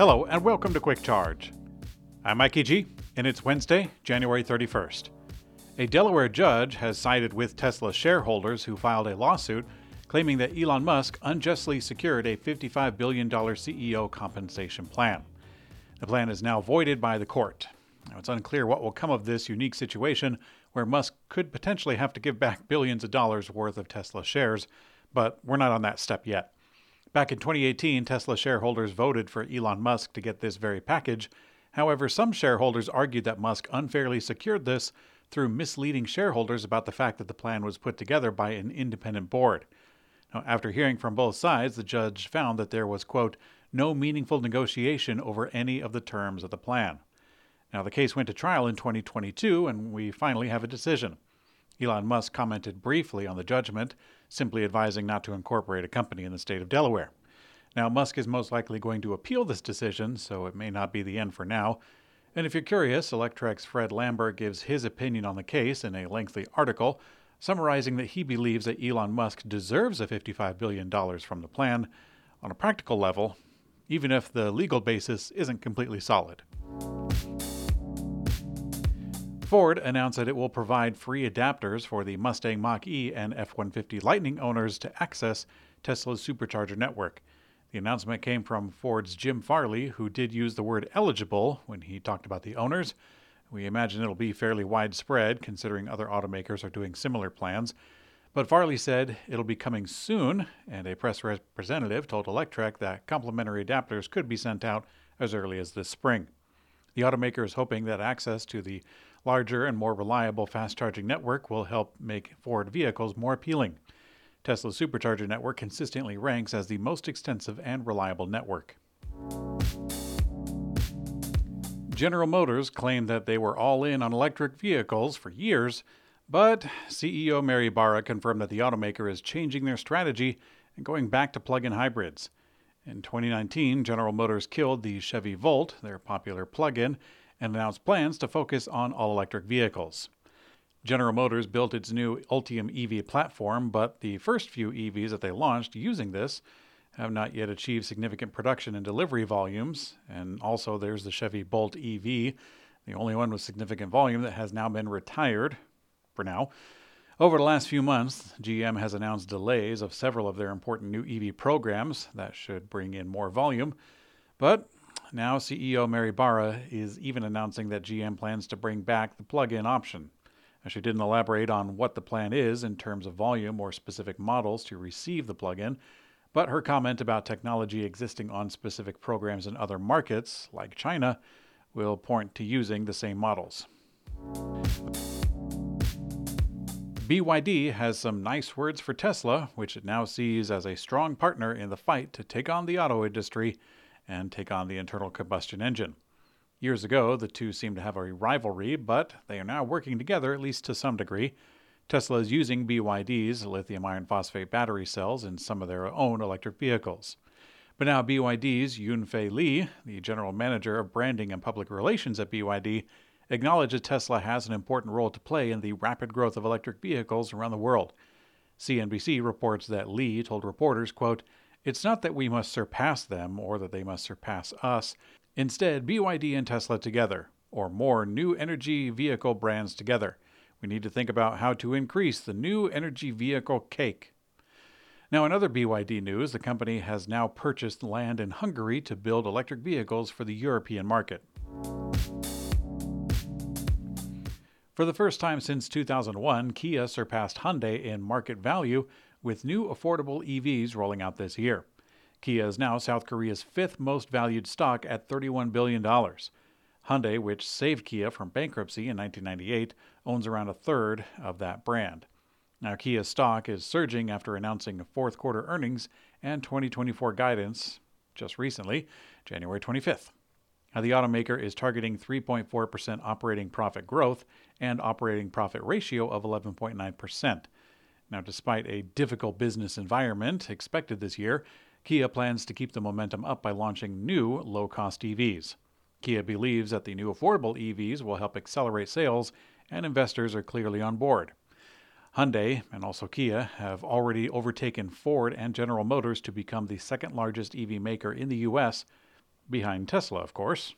Hello, and welcome to Quick Charge. I'm Mikey G, and it's Wednesday, January 31st. A Delaware judge has sided with Tesla shareholders who filed a lawsuit claiming that Elon Musk unjustly secured a $55 billion CEO compensation plan. The plan is now voided by the court. Now, it's unclear what will come of this unique situation where Musk could potentially have to give back billions of dollars worth of Tesla shares, but we're not on that step yet. Back in 2018, Tesla shareholders voted for Elon Musk to get this very package. However, some shareholders argued that Musk unfairly secured this through misleading shareholders about the fact that the plan was put together by an independent board. Now, after hearing from both sides, the judge found that there was, quote, no meaningful negotiation over any of the terms of the plan. Now, the case went to trial in 2022, and we finally have a decision. Elon Musk commented briefly on the judgment, simply advising not to incorporate a company in the state of Delaware. Now, Musk is most likely going to appeal this decision, so it may not be the end for now. And if you're curious, Electrek's Fred Lambert gives his opinion on the case in a lengthy article, summarizing that he believes that Elon Musk deserves a $55 billion from the plan on a practical level, even if the legal basis isn't completely solid. Ford announced that it will provide free adapters for the Mustang Mach E and F 150 Lightning owners to access Tesla's supercharger network. The announcement came from Ford's Jim Farley, who did use the word eligible when he talked about the owners. We imagine it'll be fairly widespread, considering other automakers are doing similar plans. But Farley said it'll be coming soon, and a press representative told Electrek that complimentary adapters could be sent out as early as this spring. The automaker is hoping that access to the larger and more reliable fast charging network will help make Ford vehicles more appealing. Tesla's supercharger network consistently ranks as the most extensive and reliable network. General Motors claimed that they were all in on electric vehicles for years, but CEO Mary Barra confirmed that the automaker is changing their strategy and going back to plug in hybrids. In 2019, General Motors killed the Chevy Volt, their popular plug in, and announced plans to focus on all electric vehicles. General Motors built its new Ultium EV platform, but the first few EVs that they launched using this have not yet achieved significant production and delivery volumes. And also, there's the Chevy Bolt EV, the only one with significant volume that has now been retired for now. Over the last few months, GM has announced delays of several of their important new EV programs that should bring in more volume. But now, CEO Mary Barra is even announcing that GM plans to bring back the plug in option. She didn't elaborate on what the plan is in terms of volume or specific models to receive the plug in, but her comment about technology existing on specific programs in other markets, like China, will point to using the same models. BYD has some nice words for Tesla, which it now sees as a strong partner in the fight to take on the auto industry and take on the internal combustion engine. Years ago, the two seemed to have a rivalry, but they are now working together, at least to some degree. Tesla is using BYD's lithium iron phosphate battery cells in some of their own electric vehicles. But now BYD's Yunfei Li, the general manager of branding and public relations at BYD, acknowledged that Tesla has an important role to play in the rapid growth of electric vehicles around the world. CNBC reports that Li told reporters, quote, it's not that we must surpass them or that they must surpass us. Instead, BYD and Tesla together, or more new energy vehicle brands together. We need to think about how to increase the new energy vehicle cake. Now, in other BYD news, the company has now purchased land in Hungary to build electric vehicles for the European market. For the first time since 2001, Kia surpassed Hyundai in market value with new affordable EVs rolling out this year. Kia is now South Korea's fifth most valued stock at $31 billion. Hyundai, which saved Kia from bankruptcy in 1998, owns around a third of that brand. Now, Kia's stock is surging after announcing fourth quarter earnings and 2024 guidance just recently, January 25th. Now, the automaker is targeting 3.4% operating profit growth and operating profit ratio of 11.9%. Now, despite a difficult business environment expected this year, Kia plans to keep the momentum up by launching new low cost EVs. Kia believes that the new affordable EVs will help accelerate sales, and investors are clearly on board. Hyundai and also Kia have already overtaken Ford and General Motors to become the second largest EV maker in the U.S. behind Tesla, of course.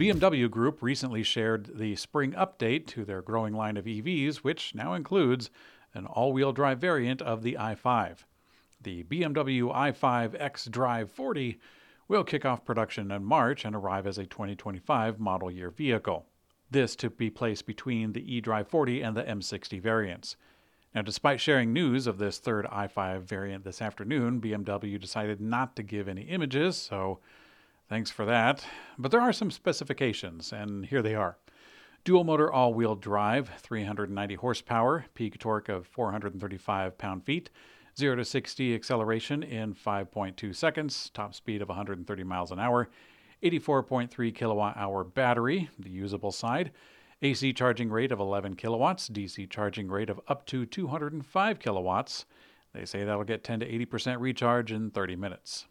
BMW Group recently shared the spring update to their growing line of EVs, which now includes an all wheel drive variant of the i5. The BMW i5 X Drive 40 will kick off production in March and arrive as a 2025 model year vehicle. This to be placed between the eDrive 40 and the M60 variants. Now, despite sharing news of this third i5 variant this afternoon, BMW decided not to give any images, so thanks for that. But there are some specifications, and here they are. Dual motor all wheel drive, 390 horsepower, peak torque of 435 pound feet, 0 to 60 acceleration in 5.2 seconds, top speed of 130 miles an hour, 84.3 kilowatt hour battery, the usable side, AC charging rate of 11 kilowatts, DC charging rate of up to 205 kilowatts. They say that'll get 10 to 80% recharge in 30 minutes.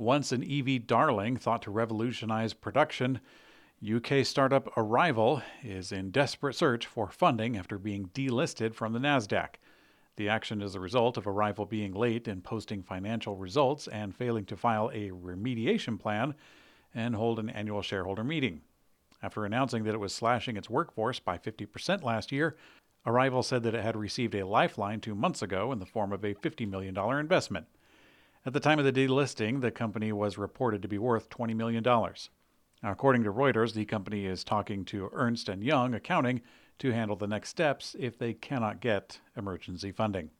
Once an EV darling thought to revolutionize production, UK startup Arrival is in desperate search for funding after being delisted from the NASDAQ. The action is a result of Arrival being late in posting financial results and failing to file a remediation plan and hold an annual shareholder meeting. After announcing that it was slashing its workforce by 50% last year, Arrival said that it had received a lifeline two months ago in the form of a $50 million investment. At the time of the delisting, the company was reported to be worth $20 million. According to Reuters, the company is talking to Ernst & Young Accounting to handle the next steps if they cannot get emergency funding.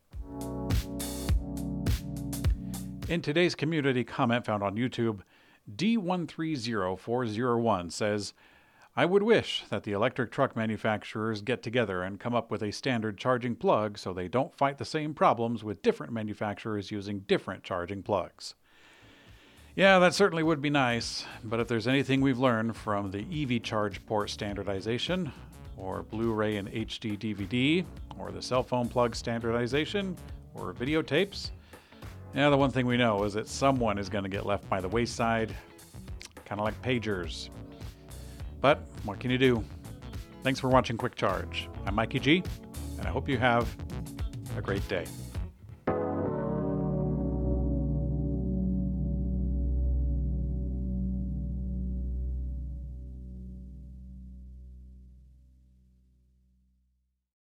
In today's community comment found on YouTube, D130401 says, I would wish that the electric truck manufacturers get together and come up with a standard charging plug so they don't fight the same problems with different manufacturers using different charging plugs. Yeah, that certainly would be nice, but if there's anything we've learned from the EV charge port standardization, or Blu ray and HD DVD, or the cell phone plug standardization, or videotapes, yeah, the one thing we know is that someone is going to get left by the wayside, kind of like pagers. But what can you do? Thanks for watching Quick Charge. I'm Mikey G, and I hope you have a great day.